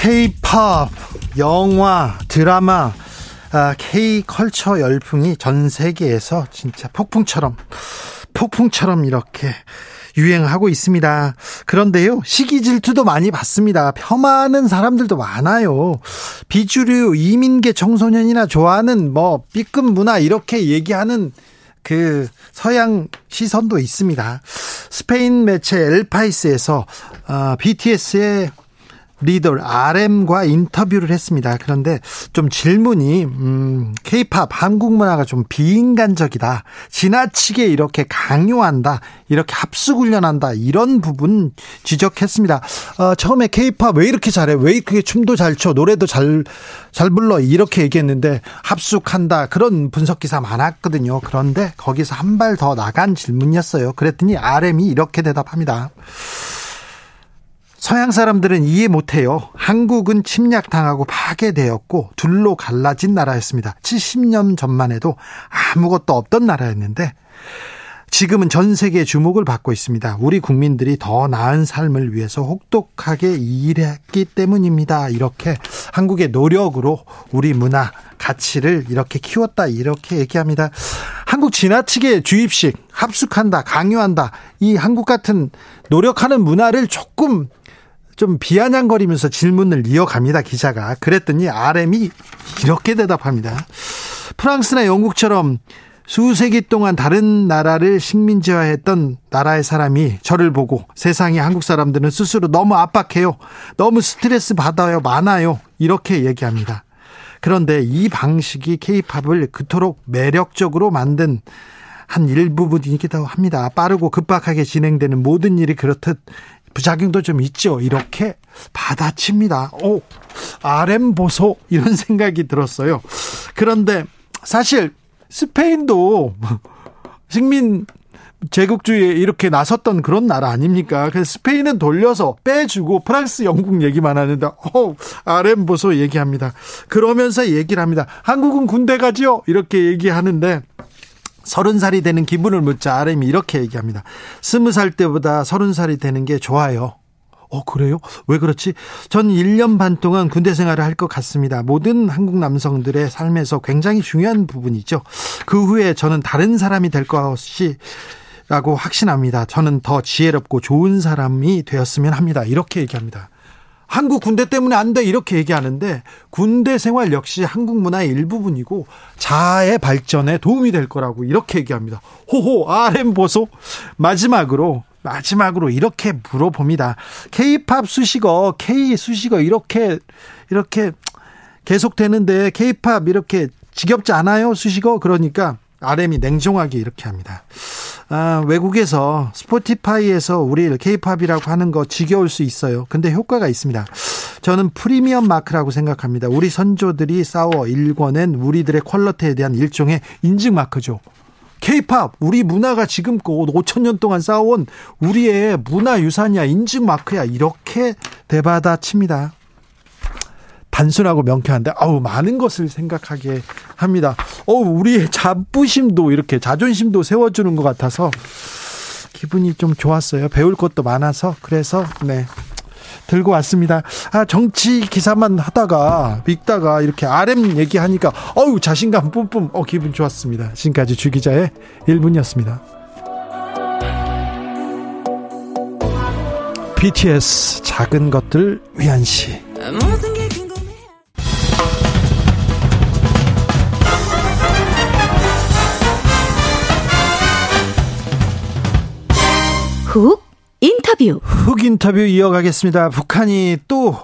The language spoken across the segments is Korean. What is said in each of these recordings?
K-팝, 영화, 드라마, 아, K-컬처 열풍이 전 세계에서 진짜 폭풍처럼, 폭풍처럼 이렇게 유행하고 있습니다. 그런데요, 시기 질투도 많이 받습니다. 폄하하는 사람들도 많아요. 비주류 이민계 청소년이나 좋아하는 뭐 B급 문화 이렇게 얘기하는 그 서양 시선도 있습니다. 스페인 매체 엘파이스에서 어, BTS의 리더 RM과 인터뷰를 했습니다. 그런데 좀 질문이 음, K-팝 한국 문화가 좀 비인간적이다. 지나치게 이렇게 강요한다. 이렇게 합숙 훈련한다. 이런 부분 지적했습니다. 어, 처음에 K-팝 왜 이렇게 잘해? 왜 이렇게 춤도 잘 춰? 노래도 잘잘 불러? 이렇게 얘기했는데 합숙한다. 그런 분석 기사 많았거든요. 그런데 거기서 한 발 더 나간 질문이었어요. 그랬더니 RM이 이렇게 대답합니다. 서양 사람들은 이해 못해요. 한국은 침략당하고 파괴되었고 둘로 갈라진 나라였습니다. 70년 전만 해도 아무것도 없던 나라였는데 지금은 전 세계 주목을 받고 있습니다. 우리 국민들이 더 나은 삶을 위해서 혹독하게 일했기 때문입니다. 이렇게 한국의 노력으로 우리 문화 가치를 이렇게 키웠다 이렇게 얘기합니다. 한국 지나치게 주입식 합숙한다 강요한다 이 한국 같은 노력하는 문화를 조금 좀 비아냥거리면서 질문을 이어갑니다, 기자가. 그랬더니 RM이 이렇게 대답합니다. 프랑스나 영국처럼 수세기 동안 다른 나라를 식민지화했던 나라의 사람이 저를 보고 세상에 한국 사람들은 스스로 너무 압박해요. 너무 스트레스 받아요. 많아요. 이렇게 얘기합니다. 그런데 이 방식이 케이팝을 그토록 매력적으로 만든 한 일부분이기도 합니다. 빠르고 급박하게 진행되는 모든 일이 그렇듯 부작용도 좀 있죠. 이렇게 받아칩니다. 오, RM 보소 이런 생각이 들었어요. 그런데 사실 스페인도 식민 제국주의에 이렇게 나섰던 그런 나라 아닙니까? 그래서 스페인은 돌려서 빼주고 프랑스, 영국 얘기만 하는데, 어, RM 보소 얘기합니다. 그러면서 얘기를 합니다. 한국은 군대 가지요? 이렇게 얘기하는데, 서른 살이 되는 기분을 묻자 RM이 이렇게 얘기합니다. 스무 살 때보다 서른 살이 되는 게 좋아요. 어, 그래요? 왜 그렇지? 전 1년 반 동안 군대 생활을 할 것 같습니다. 모든 한국 남성들의 삶에서 굉장히 중요한 부분이죠. 그 후에 저는 다른 사람이 될 것이 라고 확신합니다. 저는 더 지혜롭고 좋은 사람이 되었으면 합니다. 이렇게 얘기합니다. 한국 군대 때문에 안 돼 이렇게 얘기하는데 군대 생활 역시 한국 문화의 일부분이고 자아의 발전에 도움이 될 거라고 이렇게 얘기합니다. 호호 RM 보소 마지막으로 마지막으로 이렇게 물어봅니다. K-팝 수식어 K 수식어 이렇게 이렇게 계속되는데 K-팝 이렇게 지겹지 않아요 수식어 그러니까 RM이 냉정하게 이렇게 합니다. 아, 외국에서 스포티파이에서 우리 케이팝이라고 하는 거 지겨울 수 있어요. 근데 효과가 있습니다. 저는 프리미엄 마크라고 생각합니다. 우리 선조들이 싸워 일궈낸 우리들의 퀄러티에 대한 일종의 인증 마크죠. 케이팝 우리 문화가 지금껏 5천 년 동안 쌓아온 우리의 문화 유산이야 인증 마크야 이렇게 대받아칩니다. 단순하고 명쾌한데 아우 많은 것을 생각하게 합니다. 어 우리의 자부심도 이렇게 자존심도 세워주는 것 같아서 기분이 좀 좋았어요. 배울 것도 많아서 그래서 네 들고 왔습니다. 아 정치 기사만 하다가 읽다가 이렇게 RM 얘기하니까 어우 자신감 뿜뿜 어 기분 좋았습니다. 지금까지 주 기자의 1분이었습니다. BTS 작은 것들 위한 시 훅 인터뷰. 훅 인터뷰 이어가겠습니다. 북한이 또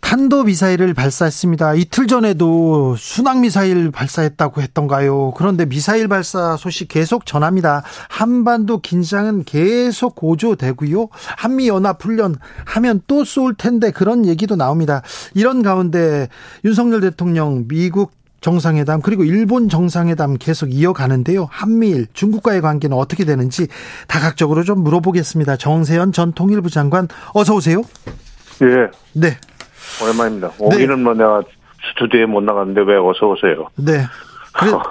탄도 미사일을 발사했습니다. 이틀 전에도 순항 미사일 발사했다고 했던가요? 그런데 미사일 발사 소식 계속 전합니다. 한반도 긴장은 계속 고조되고요. 한미 연합 훈련 하면 또 쏠 텐데 그런 얘기도 나옵니다. 이런 가운데 윤석열 대통령 미국 정상회담 그리고 일본 정상회담 계속 이어가는데요. 한미일 중국과의 관계는 어떻게 되는지 다각적으로 좀 물어보겠습니다. 정세현 전 통일부 장관 어서 오세요. 예. 네. 오랜만입니다. 오기는 네. 뭐 내가 스튜디오에 못 나갔는데 왜 어서 오세요? 네.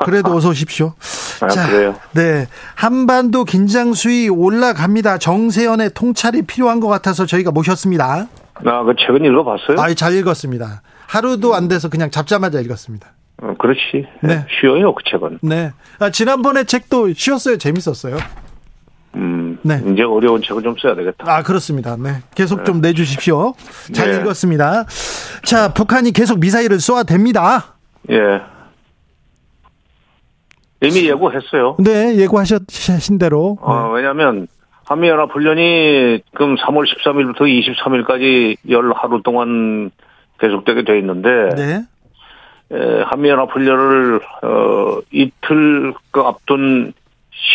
그래, 도 어서 오십시오. 아, 자, 그래요? 네. 한반도 긴장 수위 올라갑니다. 정세현의 통찰이 필요한 것 같아서 저희가 모셨습니다. 아, 그 책은 읽어봤어요? 아, 잘 읽었습니다. 하루도 안 돼서 그냥 잡자마자 읽었습니다. 어, 그렇지. 네. 쉬워요, 그 책은. 네. 아, 지난번에 책도 쉬웠어요. 재밌었어요. 음, 네. 이제 어려운 책을 좀 써야 되겠다. 아, 그렇습니다. 네. 계속 네. 좀 내주십시오. 잘 네. 읽었습니다. 자, 북한이 계속 미사일을 쏘아댑니다. 예. 이미 예고했어요. 네, 예고하신 대로. 어, 왜냐면, 한미연합훈련이 그럼 3월 13일부터 23일까지 열 하루 동안 계속되게 돼 있는데, 네. 한미연합훈련을 어, 이틀 그 앞둔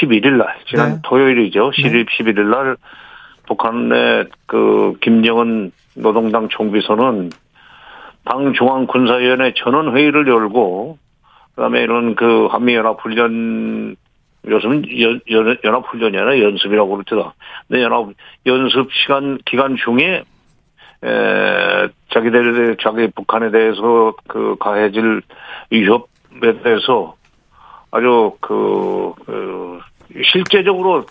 11일 날 지난 네. 토요일이죠. 10일 11일 날 북한의 그 김정은 노동당 총비서는 당 중앙 군사위원회 전원 회의를 열고 그다음에 이런 그 한미연합훈련 요즘 연합훈련이 아니라 연습이라고 그러더라. 근데 연합 연습 시간 기간 중에 에, 자기들, 자기 북한에 대해서 그 가해질 위협에 대해서 아주 그, 그 실제적으로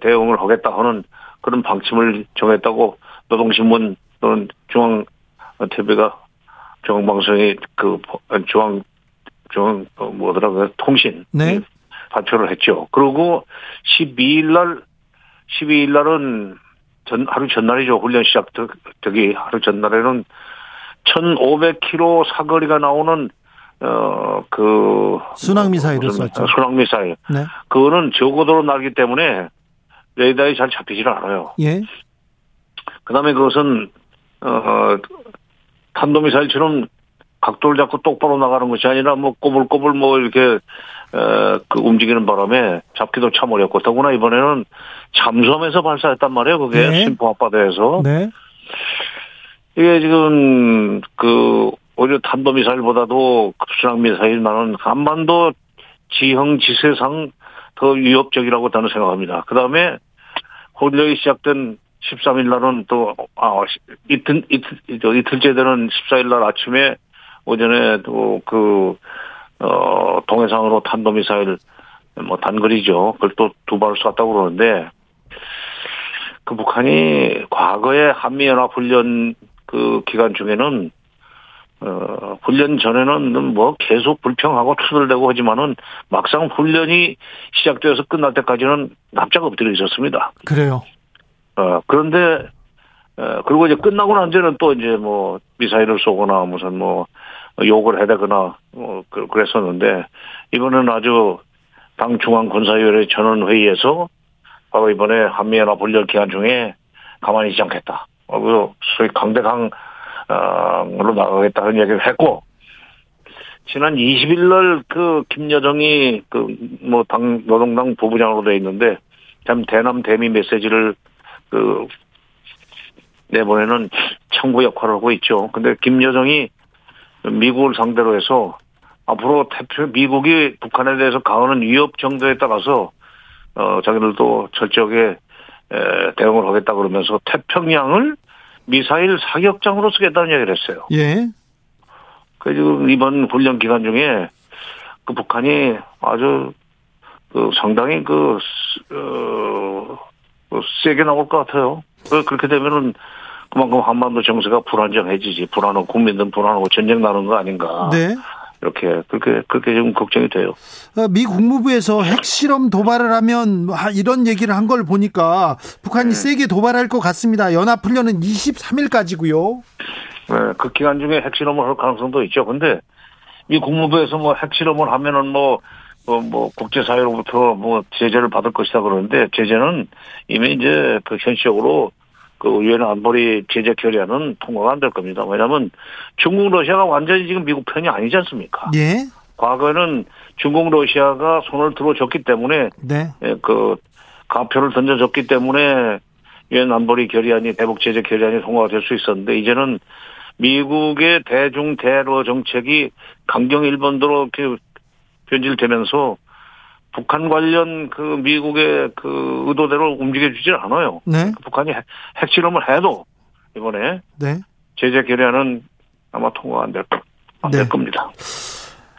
대응을 하겠다 하는 그런 방침을 정했다고 노동신문 또는 중앙 TV가 중앙방송이 그 중앙 중앙 어, 뭐더라 그 통신 네. 발표를 했죠. 그리고 12일 날 12일 날은 전, 하루 전날이죠. 훈련 시작, 저기, 하루 전날에는 1,500km 사거리가 나오는, 어, 그. 순항 미사일을 쐈죠. 순항 미사일. 네. 그거는 저고도로 날기 때문에 레이더에 잘 잡히질 않아요. 예. 그 다음에 그것은, 어, 탄도 미사일처럼 각도를 잡고 똑바로 나가는 것이 아니라 뭐 꼬불꼬불 뭐 이렇게 어, 그 움직이는 바람에 잡기도 참 어렵고 더구나 이번에는 잠수함에서 발사했단 말이에요. 그게 네. 심포 앞바다에서. 네. 이게 지금 그 오히려 탄도미사일보다도 급순항 미사일만은 한반도 지형 지세상 더 위협적이라고 저는 생각합니다. 그 다음에 훈련이 시작된 13일 날은 또, 아, 이틀, 이틀, 이틀째 되는 14일 날 아침에 오전에 또 그, 어, 동해상으로 탄도미사일 뭐 단거리죠. 그걸 또 두 발을 쐈다고 그러는데 그 북한이 과거에 한미연합훈련 그 기간 중에는 어, 훈련 전에는 뭐 계속 불평하고 투덜대고 하지만은 막상 훈련이 시작되어서 끝날 때까지는 납작 엎드려 있었습니다. 그래요. 어, 그런데, 어, 그리고 이제 끝나고 난 뒤는 또 이제 뭐 미사일을 쏘거나 무슨 뭐 욕을 해대거나 뭐 그랬었는데 이번에는 아주 당 중앙 군사위원회 전원 회의에서 바로 이번에 한미연합 훈련 기간 중에 가만히 있지 않겠다. 어, 그래서 소위 강대강으로 나가겠다는 얘기를 했고, 지난 20일 날 그 김여정이 그 뭐 당 노동당 부부장으로 돼 있는데 참 대남 대미 메시지를 그 내보내는 청구 역할을 하고 있죠. 근데 김여정이 미국을 상대로 해서 앞으로 태평 미국이 북한에 대해서 가하는 위협 정도에 따라서 어 자기들도 철저하게 에, 대응을 하겠다 그러면서 태평양을 미사일 사격장으로 쓰겠다는 얘기를 했어요. 예. 그 지금 이번 훈련 기간 중에 그 북한이 아주 그 상당히 그, 어, 그 세게 나올 것 같아요. 그 그렇게 되면은 그만큼 한반도 정세가 불안정해지지. 불안하고 국민들 불안하고 전쟁 나는 거 아닌가. 네. 이렇게 그렇게 그렇게 좀 걱정이 돼요. 어, 미 국무부에서 핵실험 도발을 하면 이런 얘기를 한 걸 보니까 북한이 네. 세게 도발할 것 같습니다. 연합 훈련은 23일까지고요. 네, 그 기간 중에 핵실험을 할 가능성도 있죠. 근데 미 국무부에서 뭐 핵실험을 하면은 뭐, 뭐, 뭐 국제사회로부터 뭐 제재를 받을 것이다 그러는데 제재는 이미 이제 그 현실적으로 그 유엔 안보리 제재 결의안은 통과가 안 될 겁니다. 왜냐하면 중국 러시아가 완전히 지금 미국 편이 아니지 않습니까? 예. 과거에는 중국 러시아가 손을 들어줬기 때문에 네. 예, 그 가표를 던져줬기 때문에 유엔 안보리 결의안이 대북 제재 결의안이 통과가 될 수 있었는데 이제는 미국의 대중 대러 정책이 강경 일본도로 이렇게 변질되면서 북한 관련 그 미국의 그 의도대로 움직여주질 않아요. 네. 북한이 핵- 핵실험을 해도 이번에 네. 제재 결의안은 아마 통과 안 될, 안될 네. 겁니다.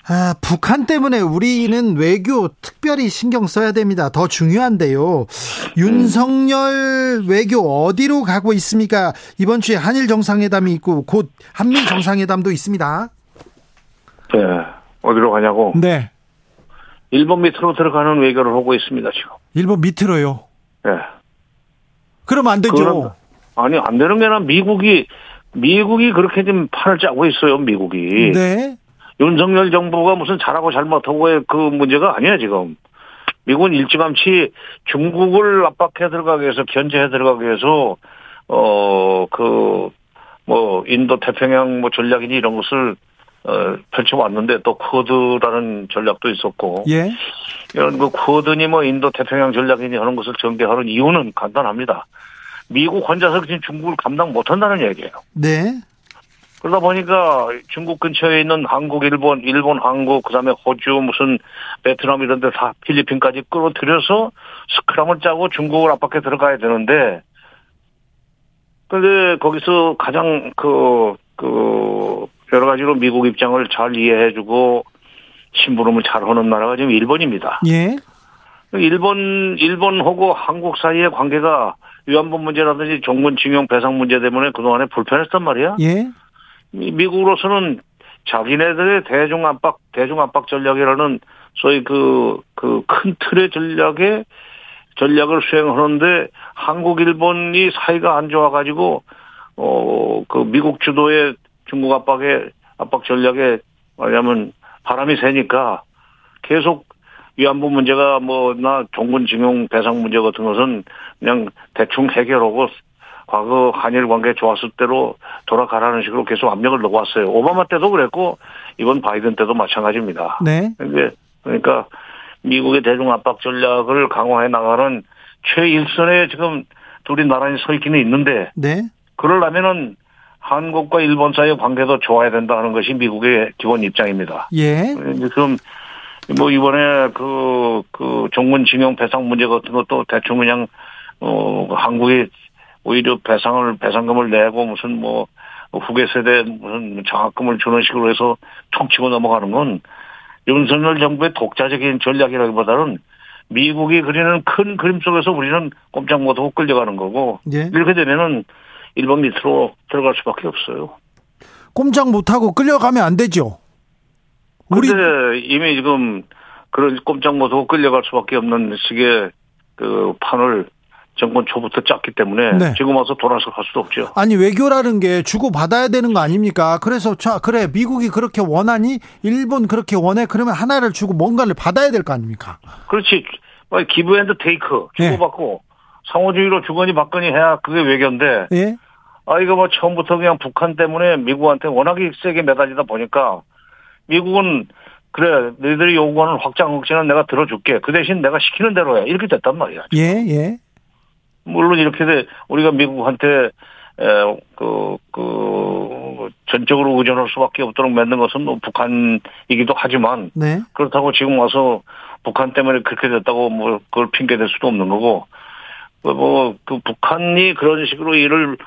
아, 북한 때문에 우리는 외교 특별히 신경 써야 됩니다. 더 중요한데요. 윤석열 외교 어디로 가고 있습니까? 이번 주에 한일 정상회담이 있고 곧 한미 정상회담도 있습니다. 네. 어디로 가냐고. 네. 일본 밑으로 들어가는 외교를 하고 있습니다, 지금. 일본 밑으로요. 예. 그러면 안 되죠. 그건- 아니, 안 되는 게 아니라 미국이, 미국이 그렇게 지금 판을 짜고 있어요, 미국이. 네. 윤석열 정부가 무슨 잘하고 잘못하고의 그 문제가 아니야, 지금. 미국은 일찌감치 중국을 압박해 들어가기 위해서, 견제해 들어가기 위해서, 어, 그, 뭐, 인도 태평양 뭐 전략이니 이런 것을, 어, 펼쳐왔는데 또 쿼드라는 전략도 있었고. 예. 이런 그 쿼드니 뭐 인도 태평양 전략이니 하는 것을 전개하는 이유는 간단합니다. 미국 혼자서 지금 중국을 감당 못한다는 얘기예요. 네. 그러다 보니까 중국 근처에 있는 한국, 일본, 일본, 한국, 그다음에 호주, 무슨 베트남 이런 데 다 필리핀까지 끌어들여서 스크럼을 짜고 중국을 압박해 들어가야 되는데 근데 거기서 가장 그, 그, 여러 가지로 미국 입장을 잘 이해해주고 심부름을 잘 하는 나라가 지금 일본입니다. 예. 일본, 일본하고 한국 사이의 관계가 위안부 문제라든지 종군 징용 배상 문제 때문에 그동안에 불편했단 말이야. 예. 미- 미국으로서는 자기네들의 대중 압박, 대중 압박 전략이라는 소위 그, 그 큰 틀의 전략에 전략을 수행하는데 한국, 일본이 사이가 안 좋아가지고, 어, 그 미국 주도의 중국 압박에, 압박 전략에 말하자면 바람이 세니까 계속 위안부 문제가 뭐나 종군 징용 배상 문제 같은 것은 그냥 대충 해결하고 과거 한일 관계 좋았을 때로 돌아가라는 식으로 계속 압력을 넣어왔어요. 오바마 때도 그랬고 이번 바이든 때도 마찬가지입니다. 네. 그러니까 미국의 대중 압박 전략을 강화해 나가는 최일선에 지금 둘이 나란히 서 있기는 있는데 네. 그러려면은 한국과 일본 사이의 관계도 좋아야 된다는 것이 미국의 기본 입장입니다. 예. 지금 뭐 이번에 그, 그 종군 징용 배상 문제 같은 것도 대충 그냥, 어, 한국이 오히려 배상을, 배상금을 내고 무슨 뭐 후계 세대 무슨 장학금을 주는 식으로 해서 툭 치고 넘어가는 건 윤석열 정부의 독자적인 전략이라기보다는 미국이 그리는 큰 그림 속에서 우리는 꼼짝 못하고 끌려가는 거고 예. 이렇게 되면은 일본 밑으로 들어갈 수밖에 없어요. 꼼짝 못하고 끌려가면 안 되죠. 우리 이미 지금 그런 꼼짝 못하고 끌려갈 수밖에 없는 식의 그 판을 정권 초부터 짰기 때문에 네. 지금 와서 돌아서 갈 수도 없죠. 아니 외교라는 게 주고 받아야 되는 거 아닙니까? 그래서 자 그래 미국이 그렇게 원하니 일본 그렇게 원해 그러면 하나를 주고 뭔가를 받아야 될 거 아닙니까? 그렇지. 뭐 give and take 네. 주고받고 상호주의로 주거니 받거니 해야 그게 외교인데 예. 아 이거 뭐 처음부터 그냥 북한 때문에 미국한테 워낙에 세게 매달리다 보니까 미국은 그래 너희들이 요구하는 확장 억제는 내가 들어줄게 그 대신 내가 시키는 대로 해 이렇게 됐단 말이야. 예, 예. 물론 이렇게 돼 우리가 미국한테 에, 그, 그, 전적으로 의존할 수밖에 없도록 만든 것은 뭐 북한이기도 하지만 네. 그렇다고 지금 와서 북한 때문에 그렇게 됐다고 뭐 그걸 핑계 댈 수도 없는 거고 뭐 그 북한이 그런 식으로 일을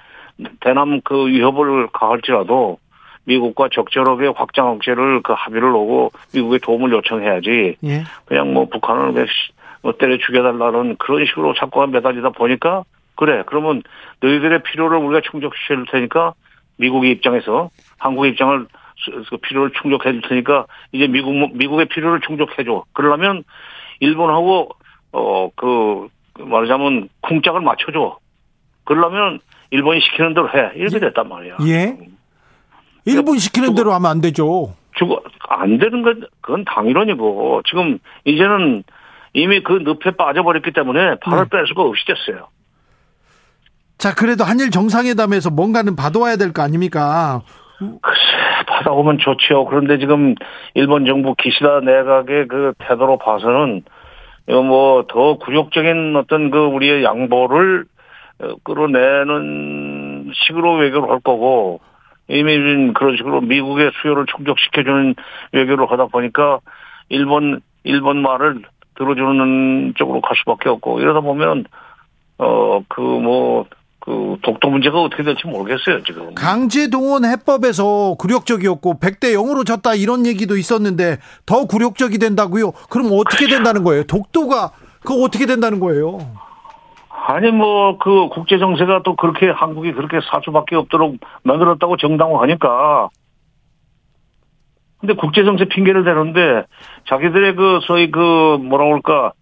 대남 그 위협을 가할지라도 미국과 적절하게 확장 억제를 그 합의를 오고 미국에 도움을 요청해야지. 예. 그냥 뭐 북한을 왜 씨, 뭐 때려 죽여달라는 그런 식으로 자꾸 매달리다 보니까 그래. 그러면 너희들의 필요를 우리가 충족시켜 줄 테니까 미국의 입장에서 한국의 입장을 수- 그 필요를 충족해 줄 테니까 이제 미국 미국의 필요를 충족해 줘. 그러려면 일본하고 어 그 말하자면 쿵짝을 맞춰 줘. 그러려면 일본이 시키는 대로 해 이렇게 됐단 말이야. 예. 일본 시키는 대로 하면 안 되죠. 주고 안 되는 건 그건 당일원이고 지금 이제는 이미 그 늪에 빠져버렸기 때문에 발을 네. 뺄 수가 없이 됐어요. 자, 그래도 한일 정상회담에서 뭔가는 받아와야 될 거 아닙니까? 글쎄, 받아오면 좋지요. 그런데 지금 일본 정부 기시다 내각의 그 태도로 봐서는 뭐 더 굴욕적인 어떤 그 우리의 양보를 어, 끌어내는 식으로 외교를 할 거고 이미 그런 식으로 미국의 수요를 충족시켜주는 외교를 하다 보니까 일본 일본 말을 들어주는 쪽으로 갈 수밖에 없고 이러다 보면 어 그 뭐그 독도 문제가 어떻게 될지 모르겠어요 지금. 강제 동원 해법에서 굴욕적이었고 100대 0으로 졌다 이런 얘기도 있었는데 더 굴욕적이 된다고요? 그럼 어떻게 된다는 거예요? 독도가 그거 어떻게 된다는 거예요? 아니 뭐 그 국제 정세가 또 그렇게 한국이 그렇게 살 수밖에 없도록 만들었다고 정당화하니까 근데 국제 정세 핑계를 대는데 자기들의 그 소위 그 뭐라 그럴까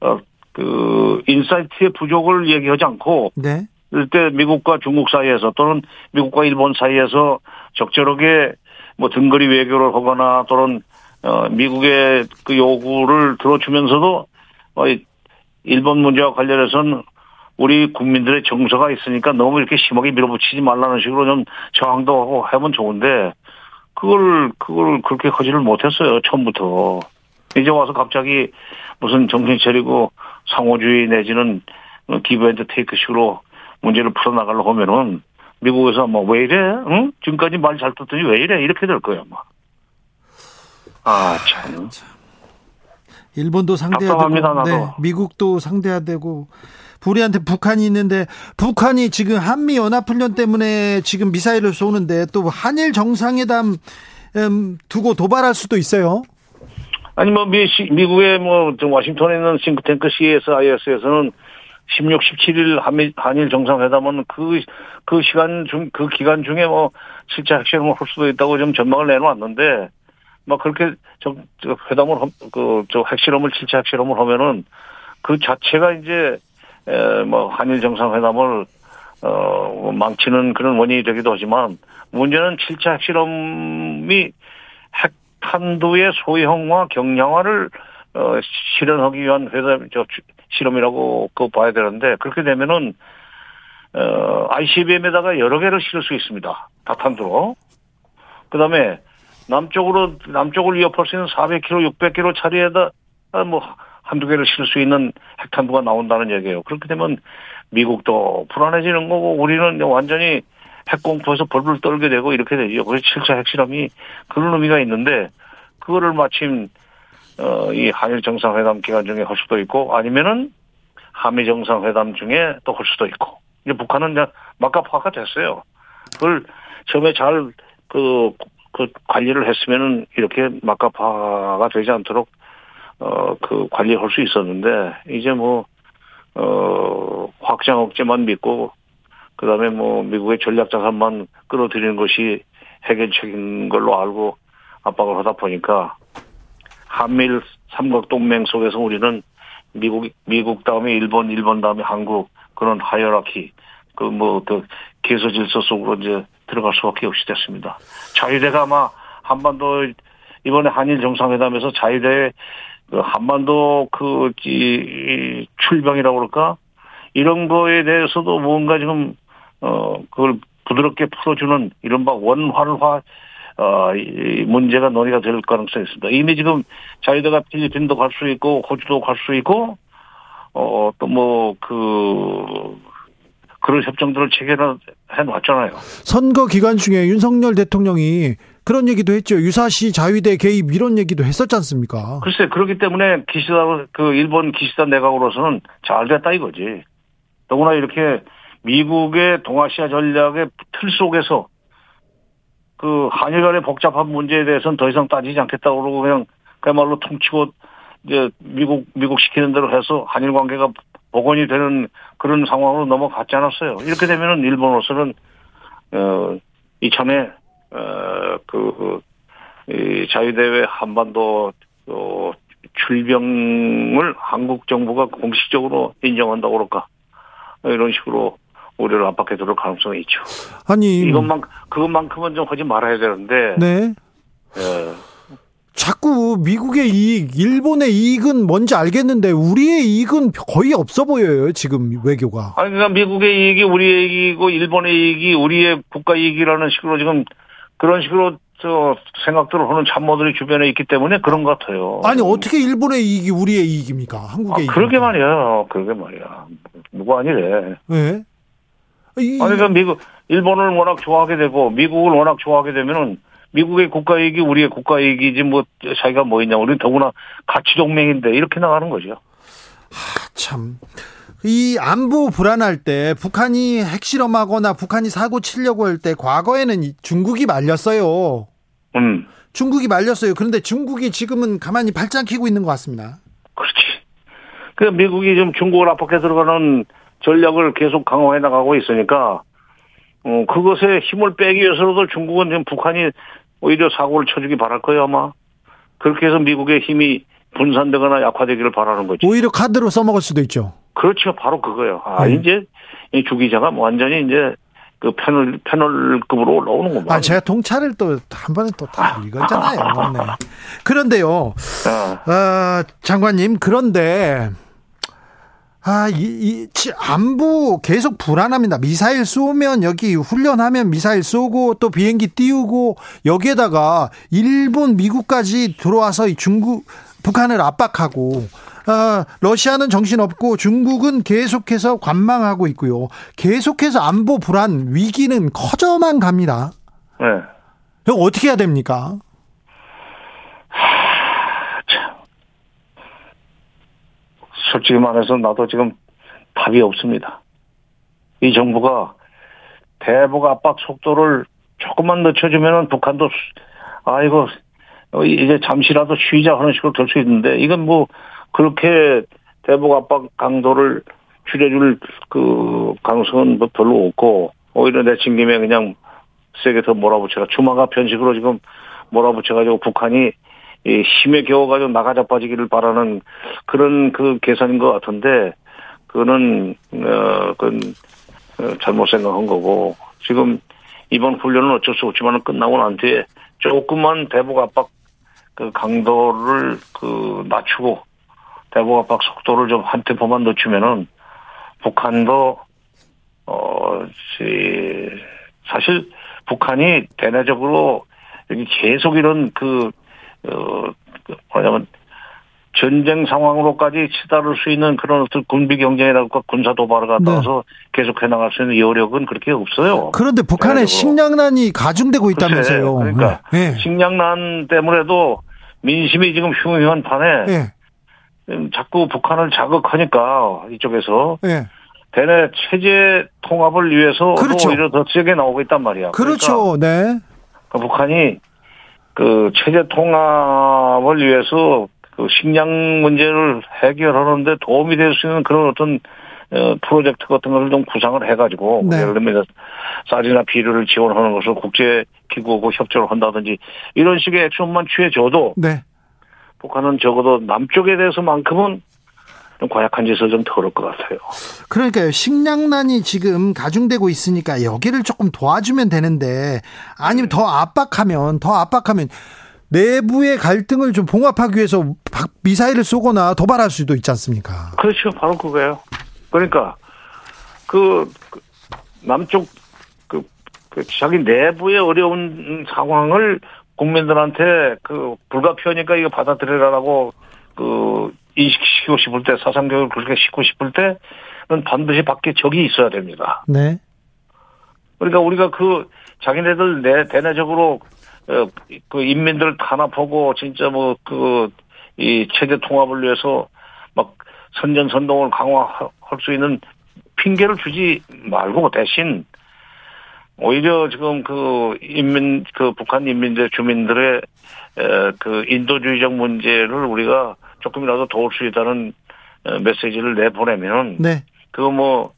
어그 인사이트의 부족을 얘기하지 않고 네. 이때 미국과 중국 사이에서 또는 미국과 일본 사이에서 적절하게 뭐 등거리 외교를 하거나 또는 어 미국의 그 요구를 들어주면서도 어 일본 문제와 관련해서는 우리 국민들의 정서가 있으니까 너무 이렇게 심하게 밀어붙이지 말라는 식으로 좀 저항도 하고 하면 좋은데 그걸 그걸 그렇게 하지를 못했어요 처음부터 이제 와서 갑자기 무슨 정신 차리고 상호주의 내지는 give and take식으로 문제를 풀어나가려고 하면은 미국에서 뭐 왜 이래? 응? 지금까지 말 잘 듣더니 왜 이래? 이렇게 될 거야, 뭐. 아, 참. 일본도 상대해야 되고, 나도. 네, 미국도 상대해야 되고, 우리한테 북한이 있는데, 북한이 지금 한미 연합훈련 때문에 지금 미사일을 쏘는데, 또 한일 정상회담, 음, 두고 도발할 수도 있어요. 아니, 뭐, 미, 시, 미국의 뭐, 저 워싱턴에 있는 싱크탱크 CSIS에서는 16, 17일 한미, 한일 정상회담은 그, 그 시간 중, 그 기간 중에 뭐, 실제 핵실험을 할 수도 있다고 좀 전망을 내놓았는데, 뭐, 그렇게, 저, 저 회담을, 함- 그, 저 핵실험을, 실제 핵실험을 하면은, 그 자체가 이제, 에, 뭐, 한일 정상회담을, 어, 망치는 그런 원인이 되기도 하지만, 문제는 7차 핵실험이 핵탄두의 소형화, 경량화를, 어, 실현하기 위한 회담, 저, 주- 실험이라고 그 봐야 되는데, 그렇게 되면은, 어, ICBM에다가 여러 개를 실을 수 있습니다. 다탄두로. 그 다음에, 남쪽으로, 남쪽을 위협할 수 있는 400km, 600km 차리에다, 아, 뭐, 한두 개를 실을 수 있는 핵탄두가 나온다는 얘기예요. 그렇게 되면 미국도 불안해지는 거고, 우리는 완전히 핵공포에서 벌벌 떨게 되고 이렇게 되죠. 그래서 7차 핵실험이 그런 의미가 있는데, 그거를 마침, 어, 이 한일 정상회담 기간 중에 할 수도 있고, 아니면은 한미 정상회담 중에 또 할 수도 있고. 이제 북한은 이제 막가파가 됐어요. 그걸 처음에 잘, 그, 그 관리를 했으면은 이렇게 막가파가 되지 않도록, 어, 그 관리할 수 있었는데, 이제 뭐, 어, 확장 억제만 믿고, 그 다음에 뭐, 미국의 전략 자산만 끌어들이는 것이 해결책인 걸로 알고 압박을 하다 보니까, 한미일 삼각 동맹 속에서 우리는 미국, 미국 다음에 일본, 일본 다음에 한국, 그런 hierarchy, 그 뭐, 그, 계서 질서 속으로 이제 들어갈 수 밖에 없이 됐습니다. 자위대가 아마 한반도, 이번에 한일 정상회담에서 자위대, 그 한반도 그, 출병이라고 그럴까? 이런 거에 대해서도 뭔가 지금, 어, 그걸 부드럽게 풀어주는 이른바 원활화, 어, 이 문제가 논의가 될 가능성이 있습니다. 이미 지금 자유대가 필리핀도 갈 수 있고, 호주도 갈 수 있고, 어, 또 뭐, 그, 그런 협정들을 체결해 놨잖아요. 선거 기간 중에 윤석열 대통령이 그런 얘기도 했죠. 유사시 자위대 개입 이런 얘기도 했었지 않습니까? 글쎄, 그렇기 때문에 기시다, 그 일본 기시다 내각으로서는 잘 됐다 이거지. 더구나 이렇게 미국의 동아시아 전략의 틀 속에서 그 한일 간의 복잡한 문제에 대해서는 더 이상 따지지 않겠다고 그러고 그냥 그야말로 퉁치고 이제 미국, 미국 시키는 대로 해서 한일 관계가 복원이 되는 그런 상황으로 넘어갔지 않았어요. 이렇게 되면은 일본으로서는, 어, 이참에, 어, 그, 이 자유대회 한반도, 어, 출병을 한국 정부가 공식적으로 인정한다고 그럴까. 이런 식으로 우리를 압박해 들을 가능성이 있죠. 아니 이것만, 그것만큼은 좀 하지 말아야 되는데, 네. 예. 자꾸 미국의 이익, 일본의 이익은 뭔지 알겠는데 우리의 이익은 거의 없어 보여요, 지금 외교가. 아니, 그러니까 미국의 이익이 우리의 이익이고 일본의 이익이 우리의 국가 이익이라는 식으로 지금 그런 식으로 저 생각들을 하는 참모들이 주변에 있기 때문에 그런 것 같아요. 아니, 어떻게 일본의 이익이 우리의 이익입니까? 한국의 아, 그러게 말이야. 그러게 말이야. 누구 아니래. 네. 이... 아니, 그러니까 미국, 일본을 워낙 좋아하게 되고 미국을 워낙 좋아하게 되면은 미국의 국가 이익이 우리의 국가 이익이지 뭐 자기가 뭐 있냐. 우리는 더구나 가치 동맹인데 이렇게 나가는 거죠. 하, 참. 이 안보 불안할 때 북한이 핵실험하거나 북한이 사고 치려고 할 때 과거에는 중국이 말렸어요. 음. 중국이 말렸어요. 그런데 중국이 지금은 가만히 발짱 키고 있는 것 같습니다. 그렇지. 그 미국이 좀 중국을 압박해 들어가는 전략을 계속 강화해 나가고 있으니까 어 그것에 힘을 빼기 위해서라도 중국은 지금 북한이 오히려 사고를 쳐주기 바랄 거예요 아마. 그렇게 해서 미국의 힘이 분산되거나 약화되기를 바라는 거죠. 오히려 카드로 써먹을 수도 있죠. 그렇죠. 바로 그거예요. 아, 네. 이제 이 주기자가 완전히 이제 그 패널, 패널급으로 올라오는구만. 아, 제가 동차를 또 한 번에 또다 읽었잖아요. 네. 그런데요, 어. 어, 장관님, 그런데 아, 이, 이, 안보 계속 불안합니다. 미사일 쏘면 여기 훈련하면 미사일 쏘고 또 비행기 띄우고 여기에다가 일본, 미국까지 들어와서 중국, 북한을 압박하고 아, 러시아는 정신없고 중국은 계속해서 관망하고 있고요. 계속해서 안보 불안 위기는 커져만 갑니다. 네. 이거 어떻게 해야 됩니까? 솔직히 말해서 나도 지금 답이 없습니다. 이 정부가 대북 압박 속도를 조금만 늦춰주면은 북한도 아이고 이제 잠시라도 쉬자 하는 식으로 될 수 있는데 이건 뭐 그렇게 대북 압박 강도를 줄여줄 그 가능성은 뭐 별로 없고 오히려 내친 김에 그냥 세게 더 몰아붙여가 주마가 편식으로 지금 몰아붙여가지고 북한이 이 힘에 겨워가지고 나가자 빠지기를 바라는 그런 그 계산인 것 같은데 그거는 어 그건 어, 잘못 생각한 거고 지금 이번 훈련은 어쩔 수 없지만 끝나고 난 뒤에 조금만 대북 압박 그 강도를 그 낮추고 대북 압박 속도를 좀 한 템포만 늦추면은 북한도 어 사실 북한이 대내적으로 여기 계속 이런 그 어, 뭐냐면 전쟁 상황으로까지 치달을 수 있는 그런 어떤 군비 경쟁이라고 군사 도발을 갖다서 네. 계속 해나갈 수 있는 여력은 그렇게 없어요. 그런데 북한의 식량난이 가중되고 있다면서요. 글쎄, 그러니까 네. 식량난 때문에도 민심이 지금 흉흉한 판에 네. 자꾸 북한을 자극하니까 이쪽에서 네. 대내 체제 통합을 위해서 그렇죠. 오히려 더 세게 나오고 있단 말이야. 그렇죠. 그러니까 네. 그러니까 북한이 그 체제 통합을 위해서 그 식량 문제를 해결하는데 도움이 될 수 있는 그런 어떤 어, 프로젝트 같은 것을 좀 구상을 해가지고 네. 예를 들면 쌀이나 비료를 지원하는 것을 국제 기구하고 협조를 한다든지 이런 식의 액션만 취해줘도 네. 북한은 적어도 남쪽에 대해서만큼은 좀 과약한 짓을 좀 덜을 것 같아요. 그러니까요. 식량난이 지금 가중되고 있으니까 여기를 조금 도와주면 되는데 아니면 더 압박하면 더 압박하면 내부의 갈등을 좀 봉합하기 위해서 미사일을 쏘거나 도발할 수도 있지 않습니까? 그렇죠. 바로 그거예요. 그러니까 그, 그 남쪽 그, 그 자기 내부의 어려운 상황을 국민들한테 그 불가피하니까 이거 받아들여라라고 그 인식시키고 싶을 때 사상 교육을 그렇게 시키고 싶을 때는 반드시 밖에 적이 있어야 됩니다. 네. 그러니까 우리가 그 자기네들 내 대내적으로 어, 그 인민들 탄압하고 진짜 뭐 그 이 체제 통합을 위해서 막 선전선동을 강화할 수 있는 핑계를 주지 말고 대신 오히려 지금 그 인민 그 북한 인민들 주민들의 그 인도주의적 문제를 우리가 조금이라도 도울 수 있다는 어, 메시지를 내보내면 네. 그거 뭐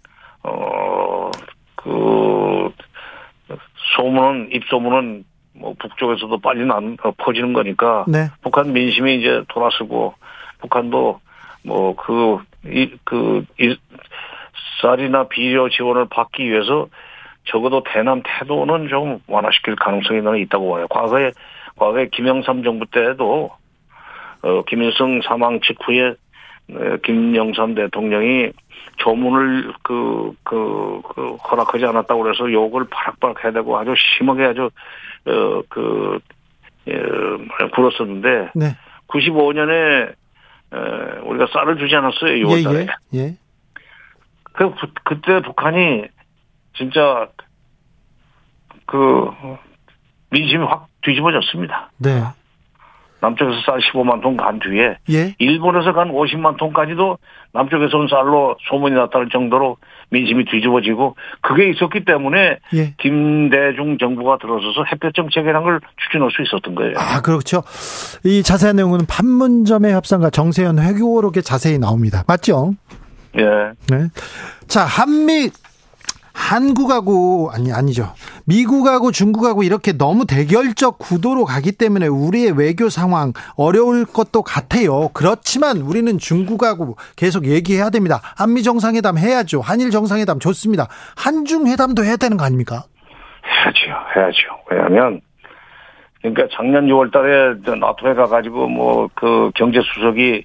어 그 소문은 입소문은 뭐 북쪽에서도 빨리 난 어, 퍼지는 거니까 네. 북한 민심이 이제 돌아서고 북한도 뭐 그 이그 이, 쌀이나 비료 지원을 받기 위해서 적어도 대남 태도는 좀 완화시킬 가능성이 있다고 봐요. 과거에 과거에 김영삼 정부 때에도 어, 김일성 사망 직후에 어, 김영삼 대통령이 조문을 그, 그, 그, 허락하지 않았다고 그래서 욕을 바락바락 해야 되고 아주 심하게 아주, 어, 그, 어, 굴었었는데. 네. 95년에, 어, 우리가 쌀을 주지 않았어요, 6월 달에. 예, 예, 예. 그, 그때 북한이 진짜 그 민심이 확 뒤집어졌습니다. 네. 남쪽에서 쌀 15만 톤 간 뒤에 예? 일본에서 간 50만 톤까지도 남쪽에서 온 쌀로 소문이 났다는 정도로 민심이 뒤집어지고 그게 있었기 때문에 예. 김대중 정부가 들어서서 햇볕 정책이라는 걸 추진할 수 있었던 거예요. 아 그렇죠. 이 자세한 내용은 판문점의 협상과 정세현 회고록에 자세히 나옵니다. 맞죠? 예. 네. 자 한미 한국하고 아니 아니죠. 미국하고 중국하고 이렇게 너무 대결적 구도로 가기 때문에 우리의 외교 상황 어려울 것도 같아요. 그렇지만 우리는 중국하고 계속 얘기해야 됩니다. 한미 정상회담 해야죠. 한일 정상회담 좋습니다. 한중 회담도 해야 되는 거 아닙니까? 해야죠. 해야죠. 왜냐하면 그러니까 작년 6월 달에 나토에 가가지고 뭐 그 경제 수석이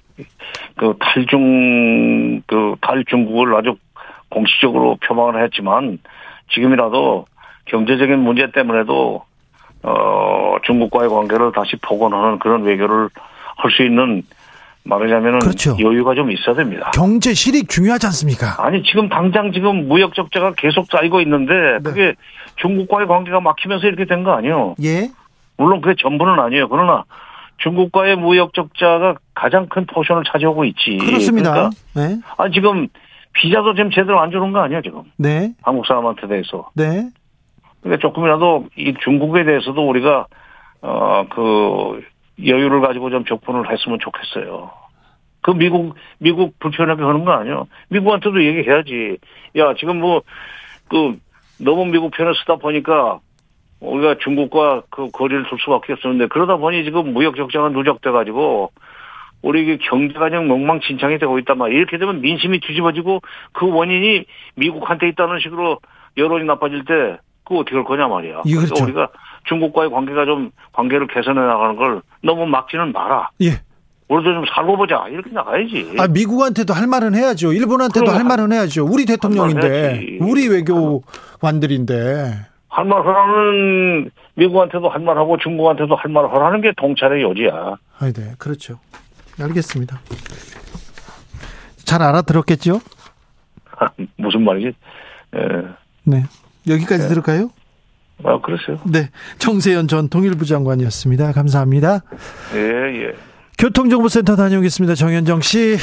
그 탈중 그 탈중국을 아주 공식적으로 표방을 했지만 지금이라도 경제적인 문제 때문에도 어 중국과의 관계를 다시 복원하는 그런 외교를 할 수 있는 말하자면 그렇죠. 여유가 좀 있어야 됩니다. 경제 실익 중요하지 않습니까? 아니 지금 당장 지금 무역 적자가 계속 쌓이고 있는데 네. 그게 중국과의 관계가 막히면서 이렇게 된 거 아니에요? 예. 물론 그게 전부는 아니에요. 그러나 중국과의 무역 적자가 가장 큰 포션을 차지하고 있지. 그렇습니다. 그러니까 네. 아니 지금 비자도 지금 제대로 안 주는 거 아니야 지금? 네. 한국 사람한테 대해서. 네. 그러니까 조금이라도 이 중국에 대해서도 우리가 어 그 여유를 가지고 좀 접근을 했으면 좋겠어요. 그 미국 미국 불편하게 하는 거 아니야? 미국한테도 얘기해야지. 야 지금 뭐 그 너무 미국 편을 쓰다 보니까 우리가 중국과 그 거리를 둘 수밖에 없었는데 그러다 보니 지금 무역 적자가 누적돼 가지고 우리 경제가 그냥 엉망진창이 되고 있단 말이에요. 이렇게 되면 민심이 뒤집어지고 그 원인이 미국한테 있다는 식으로 여론이 나빠질 때 그거 어떻게 할 거냐 말이야. 예, 그렇죠. 우리가 중국과의 관계가 좀 관계를 개선해 나가는 걸 너무 막지는 마라. 예. 우리도 좀 살고 보자. 이렇게 나가야지. 아, 미국한테도 할 말은 해야죠. 일본한테도 할 말은 해야죠. 우리 대통령인데. 우리 외교관들인데. 할 말 하라는 미국한테도 할 말하고 중국한테도 할 말 하라는 게 통찰의 요지야. 아, 네. 그렇죠. 알겠습니다. 잘 알아들었겠죠? 무슨 말이지? 예. 네. 여기까지 예. 들을까요? 아, 그렇어요. 네. 정세현 전 통일부 장관이었습니다. 감사합니다. 예, 예. 교통정보센터 다녀오겠습니다. 정현정 씨.